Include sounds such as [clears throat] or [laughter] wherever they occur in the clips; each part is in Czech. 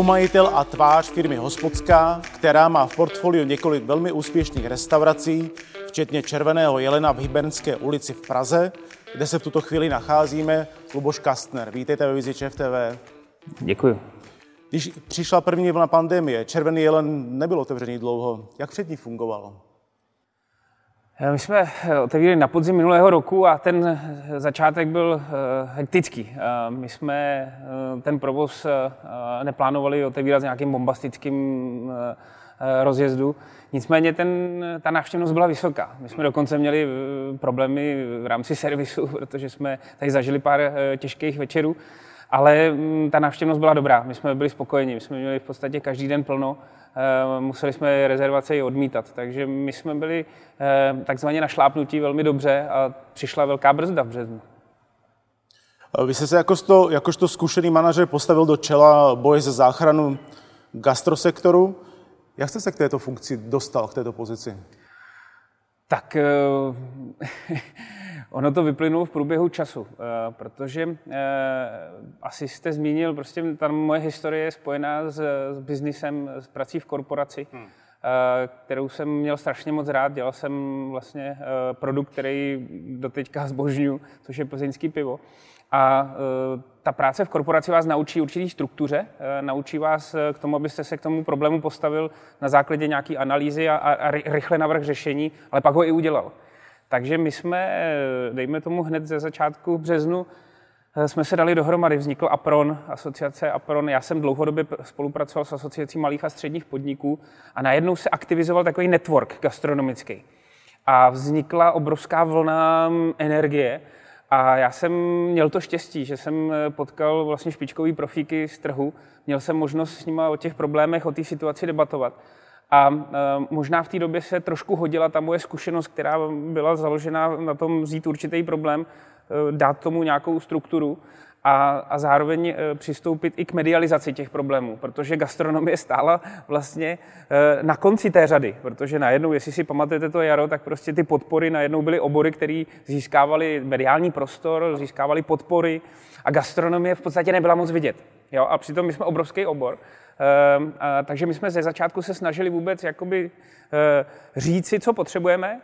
spolumajitel a tvář firmy Hospodská, která má v portfoliu několik velmi úspěšných restaurací, včetně Červeného jelena v Hybernské ulici v Praze, kde se v tuto chvíli nacházíme. Luboš Kastner, vítejte ve vizi ČFTV. Děkuji. Když přišla první vlna pandemie, Červený jelen nebyl otevřený dlouho. Jak před ní fungovalo? My jsme otevřeli na podzim minulého roku a ten začátek byl hektický. My jsme ten provoz neplánovali otevírat s nějakým bombastickým rozjezdu. Nicméně ten, ta návštěvnost byla vysoká. My jsme dokonce měli problémy v rámci servisu, [laughs] protože jsme tady zažili pár těžkých večerů. Ale ta návštěvnost byla dobrá, my jsme byli spokojeni, my jsme měli v podstatě každý den plno, museli jsme rezervace i odmítat, takže my jsme byli takzvaně našlápnutí velmi dobře a přišla velká brzda v březnu. Vy jste se jakožto, jakožto zkušený manažer postavil do čela boje za záchranu gastrosektoru. Jak jste se k této funkci dostal, k této pozici? Tak [laughs] Ono to vyplynulo v průběhu času, eh, protože eh, asi jste zmínil, prostě ta moje historie je spojená s, s biznisem, s prací v korporaci, hmm. Eh, kterou jsem měl strašně moc rád. Dělal jsem vlastně produkt, který doteďka zbožňu, což je plzeňský pivo. A ta práce v korporaci vás naučí určitý struktuře, naučí vás k tomu, abyste se k tomu problému postavil na základě nějaké analýzy a, a rychle navrh řešení, ale pak ho i udělal. Takže my jsme, dejme tomu hned ze začátku březnu, eh, jsme se dali dohromady, vznikl APRON, asociace APRON. Já jsem dlouhodobě spolupracoval s asociací malých a středních podniků a najednou se aktivizoval takový network gastronomický. A vznikla obrovská vlna mm, energie, a já jsem měl to štěstí, že jsem eh, potkal vlastně špičkový profíky z trhu, měl jsem možnost s nimi o těch problémech, o té situaci debatovat. A e, možná v té době se trošku hodila ta moje zkušenost, která byla založena na tom vzít určitý problém, e, dát tomu nějakou strukturu a, a zároveň e, přistoupit i k medializaci těch problémů, protože gastronomie stála vlastně na konci té řady, protože najednou, jestli si pamatujete to jaro, tak prostě ty podpory najednou byly obory, které získávaly mediální prostor, získávaly podpory a gastronomie v podstatě nebyla moc vidět. Jo? A přitom my jsme obrovský obor. Ehm, takže my jsme ze začátku se snažili vůbec jakoby eh, říci, co potřebujeme,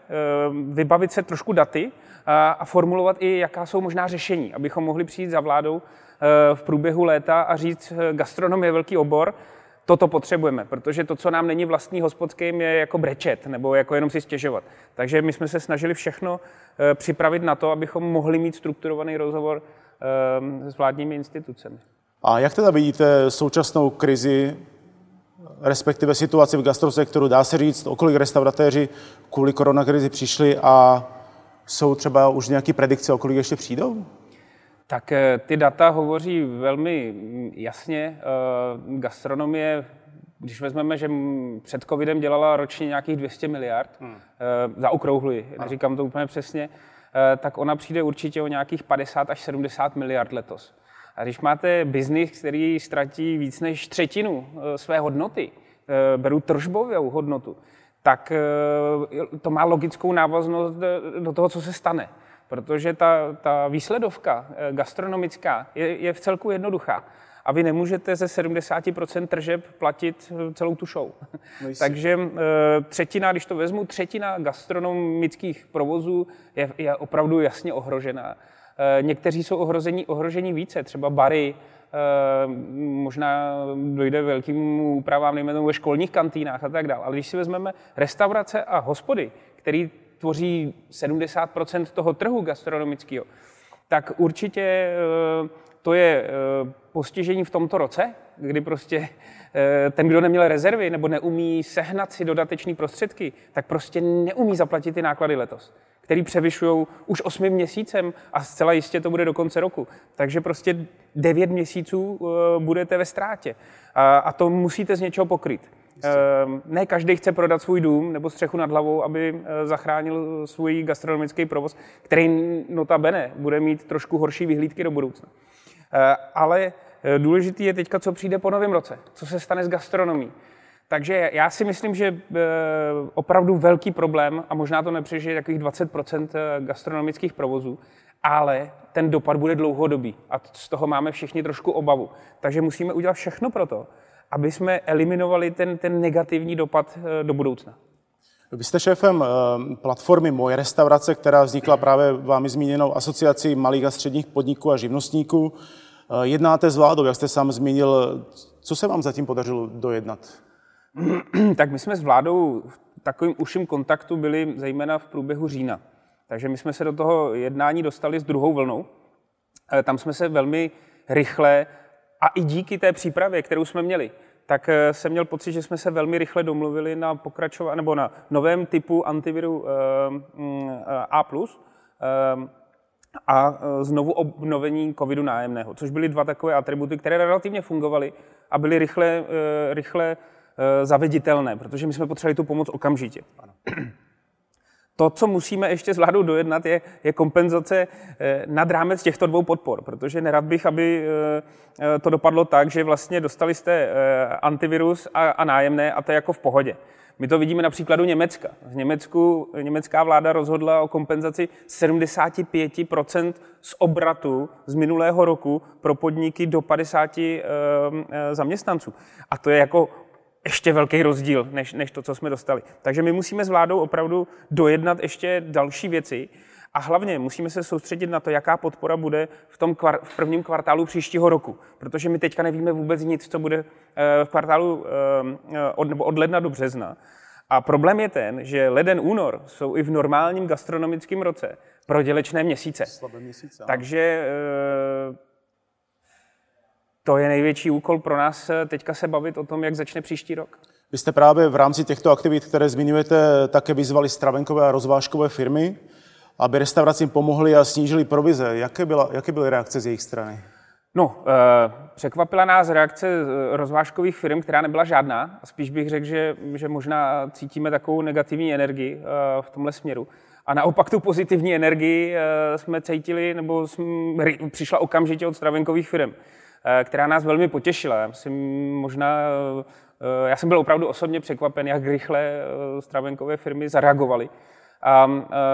ehm, vybavit se trošku daty a formulovat i, jaká jsou možná řešení, abychom mohli přijít za vládou eh, v průběhu léta a říct, eh, gastronomie je velký obor, toto potřebujeme, protože to, co nám není vlastní hospodským, je jako brečet nebo jako jenom si stěžovat. Takže my jsme se snažili všechno připravit na to, abychom mohli mít strukturovaný rozhovor ehm, s vládními institucemi. A jak teda vidíte současnou krizi, respektive situaci v gastrosektoru? Dá se říct, o kolik restauratéři kvůli koronakrizi přišli a jsou třeba už nějaké predikce, o kolik ještě přijdou? Tak eh, ty data hovoří velmi jasně. Eh, gastronomie, když vezmeme, že před covidem dělala ročně nějakých 200 miliard, hmm. Eh, zaokrouhluji, neříkám to úplně přesně, tak ona přijde určitě o nějakých 50 až 70 miliard letos. A když máte biznis, který ztratí víc než třetinu eh, své hodnoty, eh, beru tržbovou hodnotu, tak eh, to má logickou návaznost do toho, co se stane. Protože ta, ta výsledovka gastronomická je, je v celku jednoduchá. A vy nemůžete ze 70% tržeb platit celou tu show. No Takže třetina, když to vezmu, třetina gastronomických provozů je, je opravdu jasně ohrožená. Eh, někteří jsou ohrožení, ohrožení více, třeba bary, eh, možná dojde velkým úpravám, nejméně ve školních kantýnách a tak dále. Ale když si vezmeme restaurace a hospody, který tvoří 70% toho trhu gastronomického, tak určitě eh, to je postižení v tomto roce, kdy prostě ten, kdo neměl rezervy nebo neumí sehnat si dodateční prostředky, tak prostě neumí zaplatit ty náklady letos který převyšují už osmi měsícem a zcela jistě to bude do konce roku. Takže prostě devět měsíců uh, budete ve ztrátě. A, to musíte z něčeho pokryt. Uh, ne každý chce prodat svůj dům nebo střechu nad hlavou, aby uh, zachránil svůj gastronomický provoz, který notabene bude mít trošku horší vyhlídky do budoucna. Ale důležitý je teďka, co přijde po novém roce. Co se stane s gastronomí. Takže já si myslím, že eh, opravdu velký problém, a možná to nepřežije takových 20 eh, gastronomických provozů, ale ten dopad bude dlouhodobý a z toho máme všichni trošku obavu. Takže musíme udělat všechno pro to, aby jsme eliminovali ten, ten negativní dopad do budoucna. Vy jste šéfem platformy Moje restaurace, která vznikla právě vámi zmíněnou asociací malých a středních podniků a živnostníků. Jednáte s vládou, jak jste sám zmínil. Co se vám zatím podařilo dojednat? [clears throat] tak my jsme s vládou v takovým užším kontaktu byli zejména v průběhu října. Takže my jsme se do toho jednání dostali s druhou vlnou. Eh, tam jsme se velmi rychle a i díky té přípravě, kterou jsme měli, tak eh, jsem měl pocit, že jsme se velmi rychle domluvili na pokračova, nebo na novém typu antiviru mm, A+, a znovu obnovení covidu nájemného, což byly dva takové atributy, které relativně fungovaly a byly rychle, rychle Eh, zaveditelné, protože my jsme potřebovali tu pomoc okamžitě. Ano. To, co musíme ještě s vládou dojednat, je, je kompenzace eh, nad rámec těchto dvou podpor, protože nerad bych, aby eh, to dopadlo tak, že vlastně dostali jste antivirus a, a nájemné a to je jako v pohodě. My to vidíme na příkladu Německa. V Německu německá vláda rozhodla o kompenzaci 75% z obratu z minulého roku pro podniky do 50 zaměstnanců. A to je jako ještě velký rozdíl, než, než to, co jsme dostali. Takže my musíme s vládou opravdu dojednat ještě další věci a hlavně musíme se soustředit na to, jaká podpora bude v tom kvar, v prvním kvartálu příštího roku, protože my teďka nevíme vůbec nic, co bude eh, v kvartálu eh, od, nebo od ledna do března. A problém je ten, že leden, únor jsou i v normálním gastronomickém roce prodělečné měsíce. Slabé měsíce. Takže eh, to je největší úkol pro nás eh, teďka se bavit o tom, jak začne příští rok. Vy jste právě v rámci těchto aktivit, které zmiňujete, také vyzvali stravenkové a rozvážkové firmy, aby restauracím pomohli a snížili provize. Jaké, byla, jaké byly reakce z jejich strany? No, e, překvapila nás reakce eh, rozvážkových firm, která nebyla žádná. Spíš bych řekl, že, že možná cítíme takovou negativní energii v tomhle směru. A naopak tu pozitivní energii jsme cítili, nebo jsme, přišla okamžitě od stravenkových firm. Eh, která nás velmi potěšila. Já jsem možná, eh, já jsem byl opravdu osobně překvapen, jak rychle eh, stravenkové firmy zareagovaly a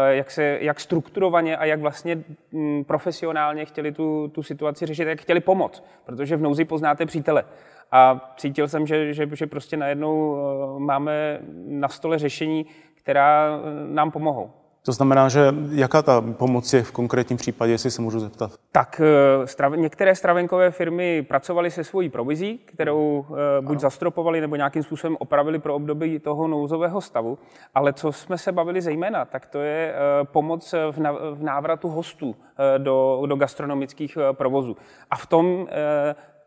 jak, se, jak strukturovaně a jak vlastně mm, profesionálně chtěli tu, tu situaci řešit, jak chtěli pomoct, protože v nouzi poznáte přítele. A cítil jsem, že, že, že prostě najednou máme na stole řešení, která nám pomohou. To znamená, že jaká ta pomoc je v konkrétním případě, jestli se můžu zeptat? Tak eh, strav, některé stravenkové firmy pracovaly se svojí provizí, kterou uh, buď ano. zastropovali nebo nějakým způsobem opravili pro období toho nouzového stavu. Ale co jsme se bavili zejména, tak to je uh, pomoc v, návratu hostů do, do gastronomických provozů. A v tom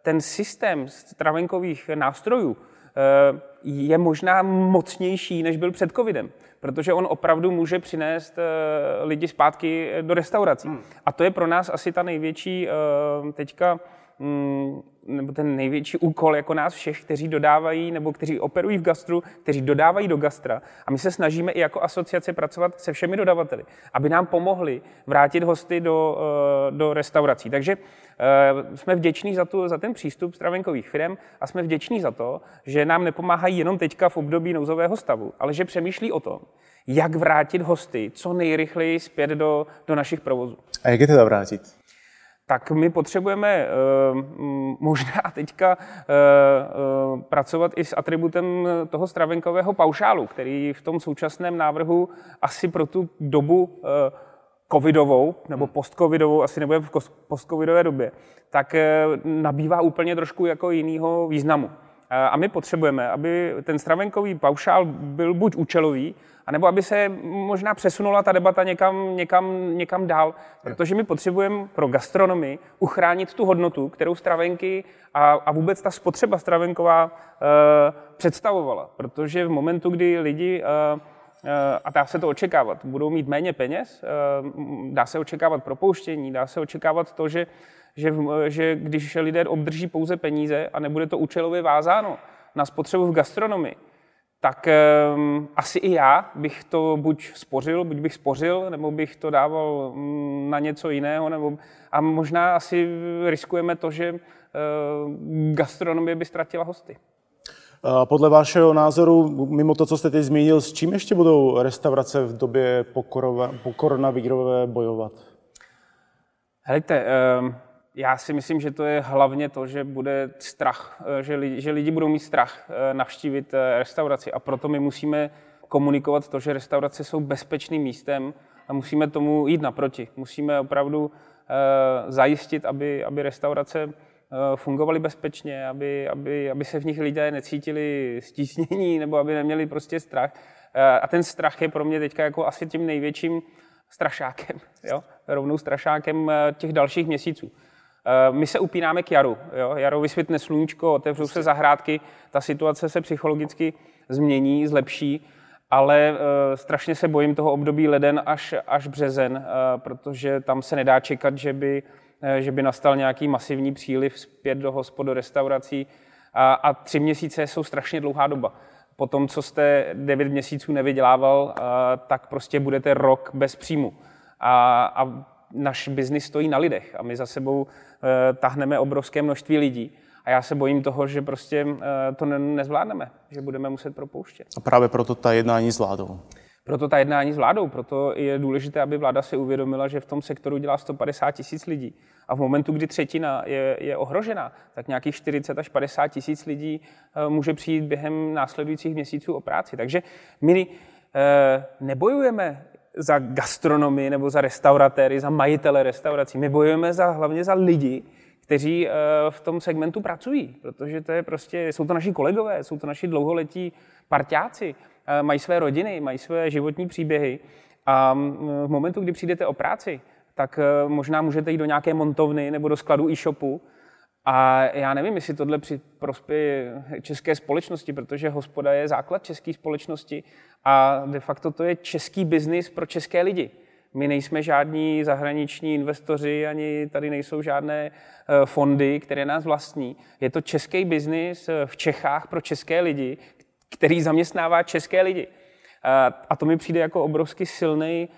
ten systém stravenkových nástrojů je možná mocnější, než byl před covidem protože on opravdu může přinést uh, lidi zpátky do restaurací. Hmm. A to je pro nás asi ta největší uh, teďka nebo ten největší úkol jako nás všech, kteří dodávají nebo kteří operují v gastru, kteří dodávají do gastra. A my se snažíme i jako asociace pracovat se všemi dodavateli, aby nám pomohli vrátit hosty do, eh, do restaurací. Takže eh, jsme vděční za, tu, za ten přístup stravenkových firm a jsme vděční za to, že nám nepomáhají jenom teďka v období nouzového stavu, ale že přemýšlí o tom, jak vrátit hosty co nejrychleji zpět do, do našich provozů. A jak je teda vrátit? Tak my potřebujeme eh, možná [laughs] teďka eh, eh, pracovat i s atributem toho stravenkového paušálu, který v tom současném návrhu asi pro tu dobu covidovou nebo postcovidovou, asi nebude v postcovidové době, tak nabývá úplně trošku jako jinýho významu. A my potřebujeme, aby ten stravenkový paušál byl buď účelový, anebo aby se možná přesunula ta debata někam, někam, někam dál, protože my potřebujeme pro gastronomii uchránit tu hodnotu, kterou stravenky a, a vůbec ta spotřeba stravenková e, představovala. Protože v momentu, kdy lidi e, a dá se to očekávat. Budou mít méně peněz, dá se očekávat propouštění, dá se očekávat to, že, že, že když lidé obdrží pouze peníze a nebude to účelově vázáno na spotřebu v gastronomii, tak um, asi i já bych to buď spořil, buď bych spořil, nebo bych to dával um, na něco jiného, nebo a možná asi riskujeme to, že uh, gastronomie by ztratila hosty. Podle vašeho názoru, mimo to, co jste teď zmínil, s čím ještě budou restaurace v době po, koronavirové bojovat? Helejte, um, já si myslím, že to je hlavně to, že bude strach, že lidi, že lidi budou mít strach navštívit restauraci a proto my musíme komunikovat to, že restaurace jsou bezpečným místem a musíme tomu jít naproti. Musíme opravdu zajistit, aby, aby restaurace fungovaly bezpečně, aby, aby, aby se v nich lidé necítili stísnění nebo aby neměli prostě strach. A ten strach je pro mě teďka jako asi tím největším strašákem, [laughs] jo? rovnou strašákem eh, těch dalších měsíců. Eh, my se upínáme k jaru. Jo? Jaro vysvětne sluníčko, otevřou se zahrádky, ta situace se psychologicky změní, zlepší, ale uh, strašně se bojím toho období leden až, až březen, uh, protože tam se nedá čekat, že by, že by nastal nějaký masivní příliv zpět do hospod, do restaurací. A, a tři měsíce jsou strašně dlouhá doba po tom, co jste 9 měsíců nevydělával, eh, tak prostě budete rok bez příjmu. A, a náš biznis stojí na lidech a my za sebou eh, tahneme obrovské množství lidí. A já se bojím toho, že prostě eh, to nezvládneme, že budeme muset propouštět. A právě proto ta jednání s vládou. Proto ta jednání s vládou, proto je důležité, aby vláda si uvědomila, že v tom sektoru dělá 150 tisíc lidí. A v momentu, kdy třetina je, je ohrožena, tak nějakých 40 až 50 tisíc lidí eh, může přijít během následujících měsíců o práci. Takže my nebojujeme za gastronomii nebo za restauratéry, za majitele restaurací. My bojujeme za, hlavně za lidi, kteří eh, v tom segmentu pracují, protože to je prostě, jsou to naši kolegové, jsou to naši dlouholetí parťáci. Eh, mají své rodiny, mají své životní příběhy a mm, v momentu, kdy přijdete o práci, tak eh, možná můžete jít do nějaké montovny nebo do skladu e-shopu a já nevím, jestli tohle při prospěje české společnosti, protože hospoda je základ české společnosti a de facto to je český biznis pro české lidi. My nejsme žádní zahraniční investoři, ani tady nejsou žádné eh, fondy, které nás vlastní. Je to český biznis v Čechách pro české lidi, který zaměstnává české lidi. A to mi přijde jako obrovsky silný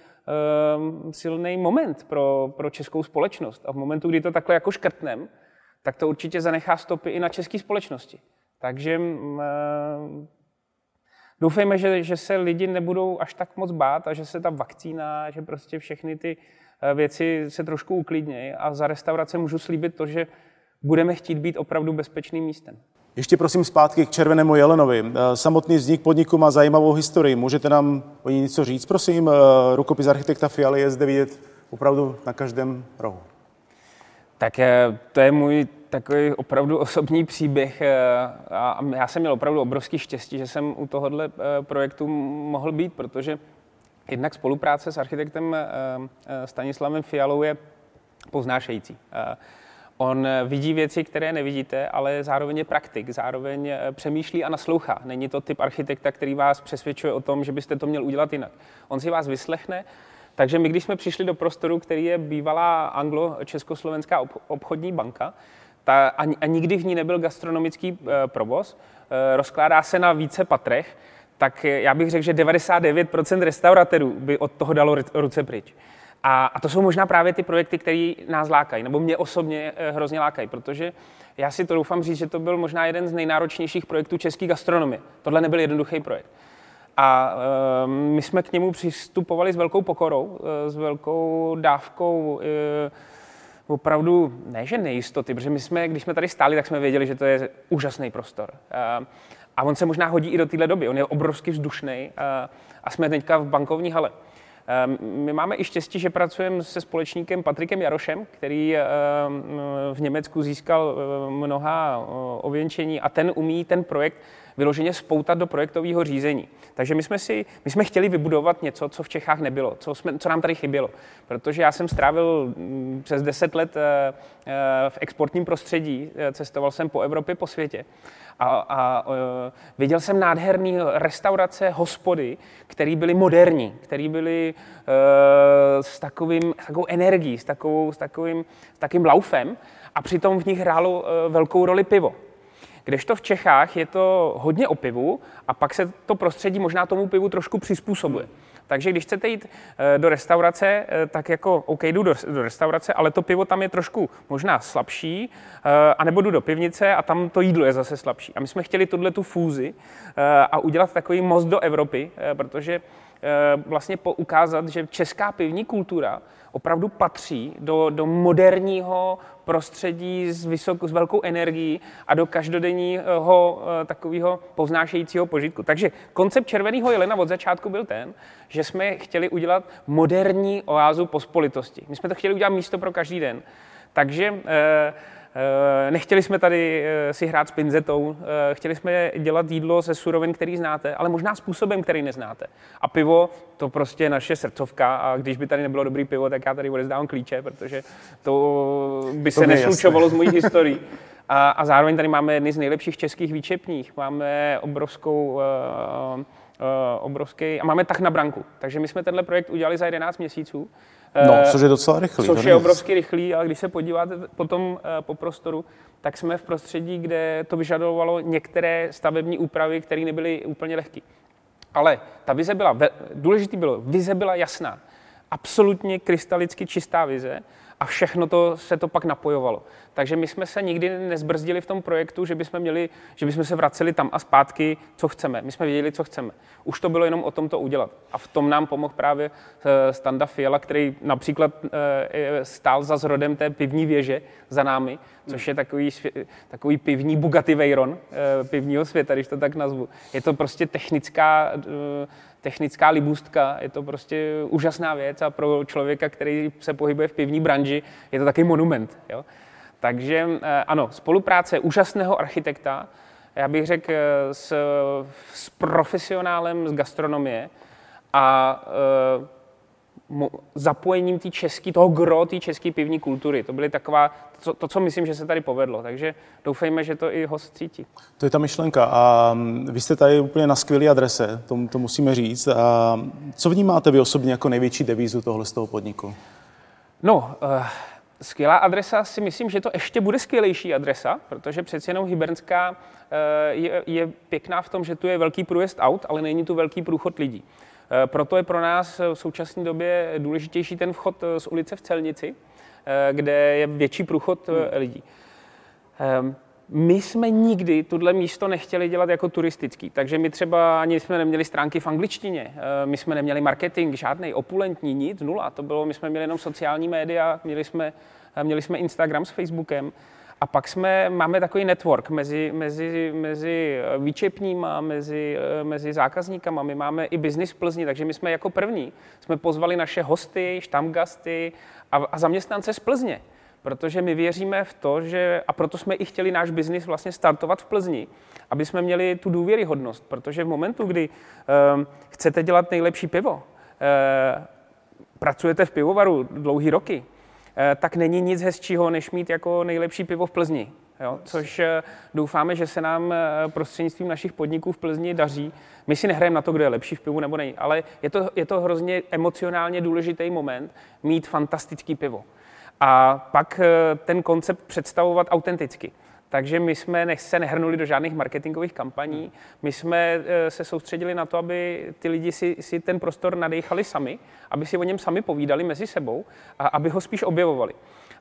silný moment pro, pro českou společnost. A v momentu, kdy to takhle jako škrtnem, tak to určitě zanechá stopy i na české společnosti. Takže uh, doufejme, že, že se lidi nebudou až tak moc bát a že se ta vakcína, že prostě všechny ty e, věci se trošku uklidnějí. A za restaurace můžu slíbit to, že budeme chtít být opravdu bezpečným místem. Ještě prosím zpátky k Červenému jelenovi. Eh, samotný vznik podniku má zajímavou historii. Můžete nám o ní něco říct, prosím? Eh, rukopis architekta Fialy je zde vidět opravdu na každém rohu. Tak eh, to je můj takový opravdu osobní příběh a já jsem měl opravdu obrovský štěstí, že jsem u tohohle projektu mohl být, protože jednak spolupráce s architektem Stanislavem Fialou je poznášející. On eh, vidí věci, které nevidíte, ale zároveň je praktik, zároveň eh, přemýšlí a naslouchá. Není to typ architekta, který vás přesvědčuje o tom, že byste to měl udělat jinak. On si vás vyslechne, takže my, když jsme přišli do prostoru, který je bývalá anglo-československá obchodní banka, ta, a, a nikdy v ní nebyl gastronomický e, provoz, e, rozkládá se na více patrech, tak já bych řekl, že 99% restauratérů by od toho dalo ruce pryč. A, a to jsou možná právě ty projekty, které nás lákají, nebo mě osobně eh, hrozně lákají, protože já si to doufám říct, že to byl možná jeden z nejnáročnějších projektů české gastronomie. Tohle nebyl jednoduchý projekt. A e, my jsme k němu přistupovali s velkou pokorou, e, s velkou dávkou e, opravdu, ne že nejistoty, protože my jsme, když jsme tady stáli, tak jsme věděli, že to je úžasný prostor. E, a on se možná hodí i do téhle doby. On je obrovsky vzdušný e, a jsme teďka v bankovní hale. Ehm, my máme i štěstí, že pracujeme se společníkem Patrikem Jarošem, který v Německu získal mnoha ověnčení a ten umí ten projekt vyloženě spoutat do projektového řízení. Takže my jsme, si, my jsme chtěli vybudovat něco, co v Čechách nebylo, co, jsme, co nám tady chybělo. Protože já jsem strávil mm, přes 10 let eh, eh, v exportním prostředí, eh, cestoval jsem po Evropě, po světě. A, a viděl jsem nádherné restaurace, hospody, které byly moderní, které byly s, takovým, s takovou energií, s, takovou, s, takovým, s takým laufem a přitom v nich hrálo velkou roli pivo. Kdežto v Čechách je to hodně o pivu a pak se to prostředí možná tomu pivu trošku přizpůsobuje. Takže když chcete jít eh, do restaurace, eh, tak jako OK, jdu do, do restaurace, ale to pivo tam je trošku možná slabší, eh, anebo jdu do pivnice a tam to jídlo je zase slabší. A my jsme chtěli tuhle tu fúzi a udělat takový most do Evropy, protože vlastně ukázat, že česká pivní kultura opravdu patří do, do moderního prostředí s, vysok, s velkou energií a do každodenního eh, takového povznášejícího požitku. Takže koncept Červeného jelena od začátku byl ten, že jsme chtěli udělat moderní oázu pospolitosti. My jsme to chtěli udělat místo pro každý den. Takže eh, Eh, nechtěli jsme tady eh, si hrát s pinzetou, eh, chtěli jsme dělat jídlo ze surovin, který znáte, ale možná způsobem, který neznáte. A pivo, to prostě je naše srdcovka a když by tady nebylo dobrý pivo, tak já tady odezdávám klíče, protože to by se to neslučovalo s mojí historií. A, a zároveň tady máme jedny z nejlepších českých výčepních. Máme obrovskou uh, uh, obrovský, a máme tak na branku. Takže my jsme tenhle projekt udělali za 11 měsíců. No, eh, což je docela rychlý. Což je obrovsky rychlý, ale když se podíváte potom eh, po prostoru, tak jsme v prostředí, kde to vyžadovalo některé stavební úpravy, které nebyly úplně lehké. Ale ta vize byla, důležitý bylo, vize byla jasná. Absolutně krystalicky čistá vize a všechno to se to pak napojovalo. Takže my jsme se nikdy nezbrzdili v tom projektu, že bychom, měli, že bychom se vraceli tam a zpátky, co chceme. My jsme věděli, co chceme. Už to bylo jenom o tom to udělat. A v tom nám pomohl právě eh, Standa Fiala, který například eh, stál za zrodem té pivní věže za námi, což je takový, takový pivní Bugatti Veyron eh, pivního světa, když to tak nazvu. Je to prostě technická technická libůstka, je to prostě úžasná věc a pro člověka, který se pohybuje v pivní branži, je to taky monument. Jo? Takže eh, ano, spolupráce úžasného architekta, já bych řekl eh, s, s profesionálem z gastronomie a e, zapojením té české, toho gro té české pivní kultury. To byly taková, to, to, co myslím, že se tady povedlo. Takže doufejme, že to i host cítí. To je ta myšlenka. A mm, vy jste tady úplně na skvělé adrese, to, to musíme říct. A co vnímáte vy osobně jako největší devízu tohle z toho podniku? No, uh, skvělá adresa si myslím, že to ještě bude skvělejší adresa, protože přeci jenom Hybernská uh, je, je pěkná v tom, že tu je velký průjezd aut, ale není tu velký průchod lidí. Eh, proto je pro nás v současné době důležitější ten vchod eh, z ulice v Celnici, eh, kde je větší průchod hmm. lidí. Ehm, my jsme nikdy tohle místo nechtěli dělat jako turistický, takže my třeba ani jsme neměli stránky v angličtině, my jsme neměli marketing žádný, opulentní, nic, nula. To bylo, my jsme měli jenom sociální média, měli jsme, měli jsme Instagram s Facebookem, a pak jsme, máme takový network mezi, mezi, mezi výčepníma, mezi, mezi zákazníkama. My máme i biznis v Plzni, takže my jsme jako první. Jsme pozvali naše hosty, štamgasty a, a zaměstnance z Plzně. Protože my věříme v to, že, a proto jsme i chtěli náš biznis vlastně startovat v Plzni, aby jsme měli tu důvěryhodnost. Protože v momentu, kdy um, chcete dělat nejlepší pivo, uh, pracujete v pivovaru dlouhý roky, Eh, tak není nic hezčího, než mít jako nejlepší pivo v Plzni. Jo? Což eh, doufáme, že se nám eh, prostřednictvím našich podniků v Plzni daří. My si nehrajeme na to, kdo je lepší v pivu nebo není, ale je to, je to hrozně emocionálně důležitý moment mít fantastický pivo. A pak ten koncept představovat autenticky. Takže my jsme se nehrnuli do žádných marketingových kampaní. My jsme eh, se soustředili na to, aby ty lidi si, si ten prostor nadechali sami, aby si o něm sami povídali mezi sebou a aby ho spíš objevovali.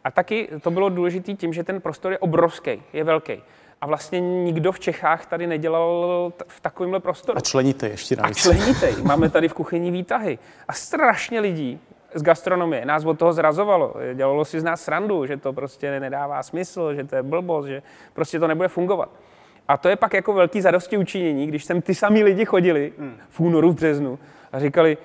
A taky to bylo důležité tím, že ten prostor je obrovský, je velký. A vlastně nikdo v Čechách tady nedělal v takovémhle prostoru. A členíte ještě navíc. A členíte. Máme tady v kuchyni výtahy. A strašně lidí z gastronomie. Nás od toho zrazovalo. Dělalo si z nás srandu, že to prostě nedává smysl, že to je blbost, že prostě to nebude fungovat. A to je pak jako velký zadosti učinění, když sem ty samý lidi chodili v únoru, v březnu a říkali,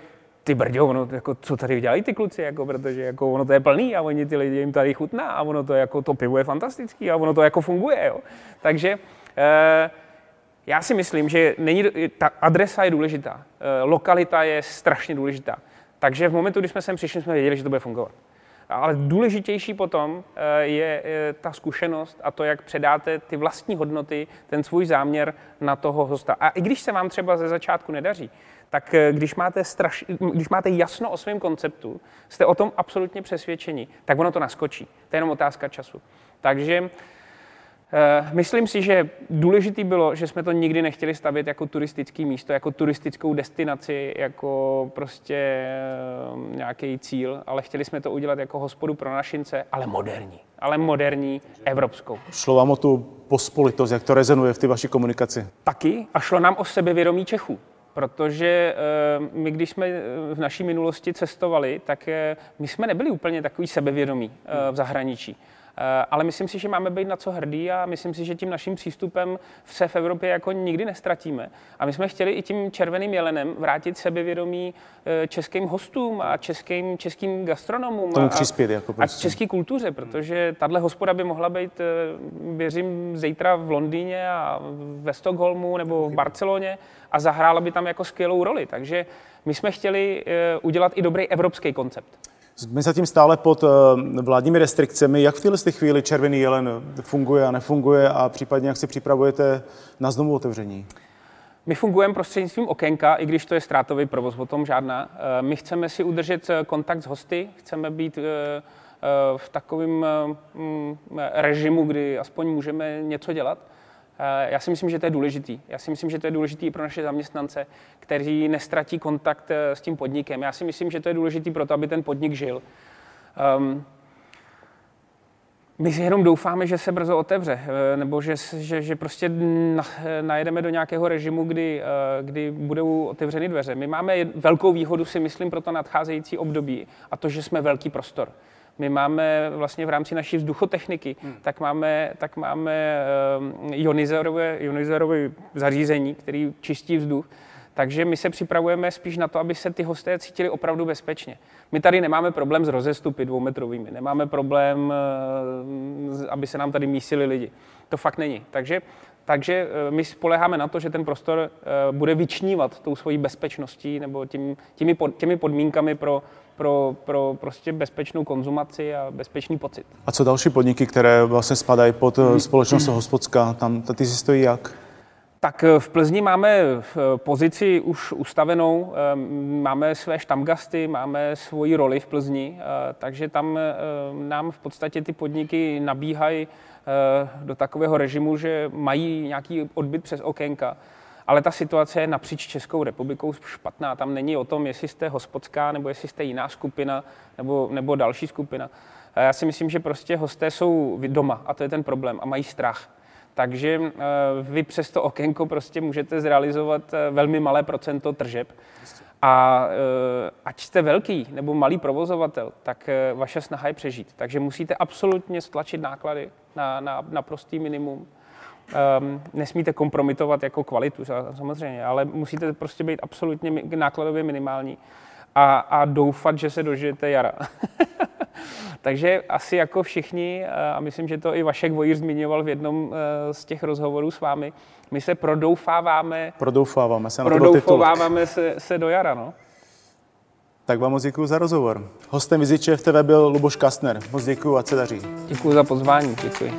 ty brďo, ono, jako, co tady dělají ty kluci, jako, protože jako, ono to je plný a oni ty lidi jim tady chutná a ono to, jako, to pivo je fantastický a ono to jako funguje. Jo. Takže eh, já si myslím, že není, ta adresa je důležitá, eh, lokalita je strašně důležitá. Takže v momentu, kdy jsme sem přišli, jsme věděli, že to bude fungovat. Ale důležitější potom eh, je ta zkušenost a to, jak předáte ty vlastní hodnoty, ten svůj záměr na toho hosta. A i když se vám třeba ze začátku nedaří, tak eh, když máte, straš, když máte jasno o svém konceptu, jste o tom absolutně přesvědčení, tak ono to naskočí. To je jenom otázka času. Takže Eh, myslím si, že důležitý bylo, že jsme to nikdy nechtěli stavět jako turistický místo, jako turistickou destinaci, jako prostě eh, nějaký cíl, ale chtěli jsme to udělat jako hospodu pro našince, ale moderní, ale moderní evropskou. Šlo vám o tu pospolitost, jak to rezonuje v té vaší komunikaci? Taky a šlo nám o sebevědomí Čechů. Protože eh, my, když jsme v naší minulosti cestovali, tak my jsme nebyli úplně takový sebevědomí v zahraničí. Eh, ale myslím si, že máme být na co hrdí a myslím si, že tím naším přístupem se v Evropě jako nikdy nestratíme. A my jsme chtěli i tím červeným jelenem vrátit sebevědomí eh, českým hostům a českým, českým gastronomům Tomu přispět, jako prostě. a české kultuře, protože tahle hospoda by mohla být, eh, věřím, zítra v Londýně a ve Stockholmu nebo v Barceloně a zahrála by tam jako skvělou roli. Takže my jsme chtěli udělat i dobrý evropský koncept. Jsme zatím stále pod eh, vládními restrikcemi. Jak v této chvíli Červený jelen funguje a nefunguje a případně jak se připravujete na znovu otevření? My fungujeme prostřednictvím okénka, i když to je ztrátový provoz, o tom žádná. Eh, my chceme si udržet eh, kontakt s hosty, chceme být v takovém mm, režimu, kdy aspoň můžeme něco dělat. Já si myslím, že to je důležitý. Já si myslím, že to je důležitý pro naše zaměstnance, kteří nestratí kontakt eh, s tím podnikem. Já si myslím, že to je důležitý pro to, aby ten podnik žil. Um, my si jenom doufáme, že se brzo otevře, eh, nebo že, že, že prostě najedeme do nějakého režimu, kdy, eh, kdy budou otevřeny dveře. My máme velkou výhodu, si myslím, pro to nadcházející období, a to, že jsme velký prostor. My máme vlastně v rámci naší vzduchotechniky, hmm. tak máme, tak máme uh, ionizorové, ionizorové zařízení, který čistí vzduch. Takže my se připravujeme spíš na to, aby se ty hosté cítili opravdu bezpečně. My tady nemáme problém s rozestupy dvoumetrovými, nemáme problém, uh, aby se nám tady mísili lidi. To fakt není. Takže takže eh, my spoleháme na to, že ten prostor eh, bude vyčnívat tou svojí bezpečností nebo tím, těmi, pod, těmi podmínkami pro, pro, pro prostě bezpečnou konzumaci a bezpečný pocit. A co další podniky, které vlastně spadají pod eh, společnost [clears throat] Hospodská, tam ty si stojí jak? Tak v Plzni máme pozici už ustavenou, máme své štamgasty, máme svoji roli v Plzni, takže tam nám v podstatě ty podniky nabíhají Eh, do takového režimu, že mají nějaký odbyt přes okénka. Ale ta situace je napříč Českou republikou špatná. Tam není o tom, jestli jste hospodská, nebo jestli jste jiná skupina, nebo, nebo další skupina. Já si myslím, že prostě hosté jsou doma a to je ten problém a mají strach. Takže uh, vy přes to okénko prostě můžete zrealizovat uh, velmi malé procento tržeb. A uh, ať jste velký nebo malý provozovatel, tak vaše snaha je přežít. Takže musíte absolutně stlačit náklady na, na, na prostý minimum. Um, nesmíte kompromitovat jako kvalitu samozřejmě, ale musíte prostě být absolutně nákladově minimální a, a doufat, že se dožijete jara. [laughs] [laughs] Takže asi jako všichni, a myslím, že to i Vašek Vojíř zmiňoval v jednom eh, z těch rozhovorů s vámi, my se prodoufáváme, prodoufáváme se, na prodoufáváme se, se do jara. No? Tak vám moc děkuji za rozhovor. Hostem Viziče v TV byl Luboš Kastner. Moc děkuji a se daří. Děkuji za pozvání, děkuji.